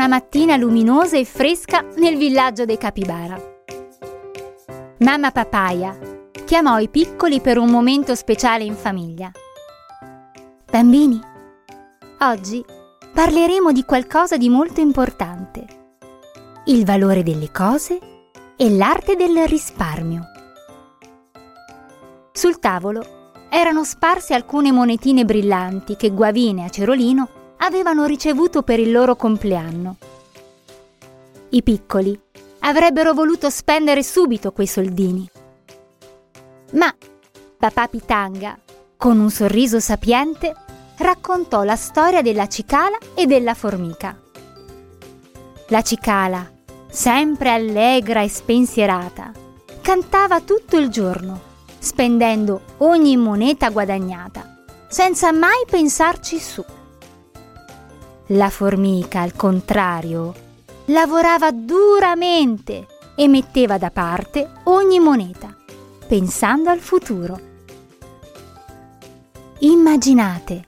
una mattina luminosa e fresca nel villaggio dei Capibara. Mamma Papaya chiamò i piccoli per un momento speciale in famiglia. Bambini, oggi parleremo di qualcosa di molto importante. Il valore delle cose e l'arte del risparmio. Sul tavolo erano sparse alcune monetine brillanti che Guavine e Acerolino avevano ricevuto per il loro compleanno. I piccoli avrebbero voluto spendere subito quei soldini. Ma papà Pitanga, con un sorriso sapiente, raccontò la storia della cicala e della formica. La cicala, sempre allegra e spensierata, cantava tutto il giorno, spendendo ogni moneta guadagnata, senza mai pensarci su. La formica, al contrario, lavorava duramente e metteva da parte ogni moneta, pensando al futuro. Immaginate,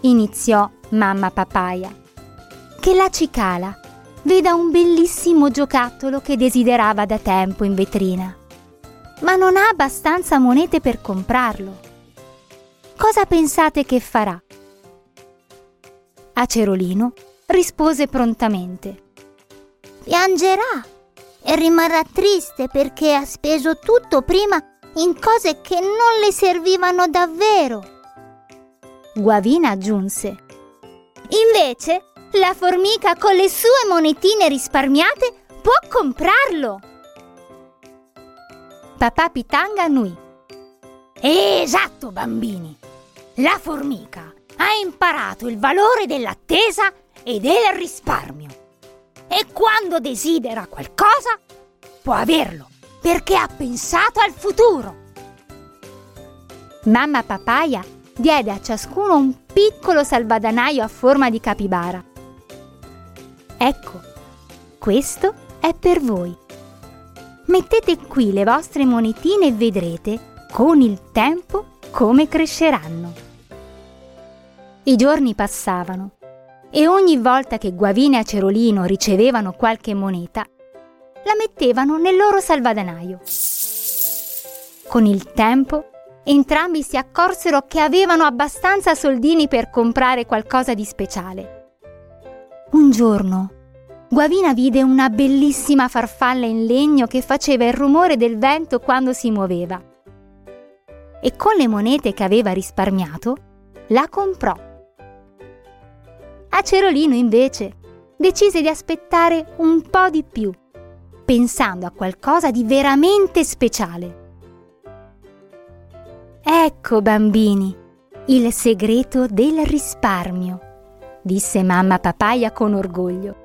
iniziò mamma papaya, che la cicala veda un bellissimo giocattolo che desiderava da tempo in vetrina, ma non ha abbastanza monete per comprarlo. Cosa pensate che farà? Acerolino rispose prontamente piangerà e rimarrà triste perché ha speso tutto prima in cose che non le servivano davvero. Guavina aggiunse. Invece, la formica con le sue monetine risparmiate può comprarlo. Papà Pitanga annui. Esatto, bambini. La formica ha imparato il valore dell'attesa e del risparmio e quando desidera qualcosa può averlo perché ha pensato al futuro. Mamma Papaya diede a ciascuno un piccolo salvadanaio a forma di capibara. Ecco, questo è per voi. Mettete qui le vostre monetine e vedrete con il tempo come cresceranno. I giorni passavano e ogni volta che Guavina e Acerolino ricevevano qualche moneta, la mettevano nel loro salvadanaio. Con il tempo, entrambi si accorsero che avevano abbastanza soldini per comprare qualcosa di speciale. Un giorno, Guavina vide una bellissima farfalla in legno che faceva il rumore del vento quando si muoveva. E con le monete che aveva risparmiato, la comprò. Acerolino invece decise di aspettare un po' di più, pensando a qualcosa di veramente speciale. Ecco, bambini, il segreto del risparmio, disse mamma papaya con orgoglio.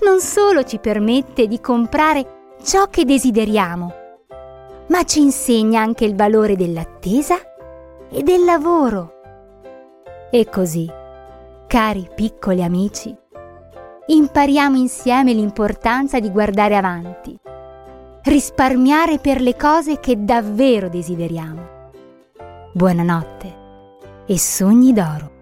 Non solo ci permette di comprare ciò che desideriamo, ma ci insegna anche il valore dell'attesa e del lavoro. E così Cari piccoli amici, impariamo insieme l'importanza di guardare avanti, risparmiare per le cose che davvero desideriamo. Buonanotte e sogni d'oro.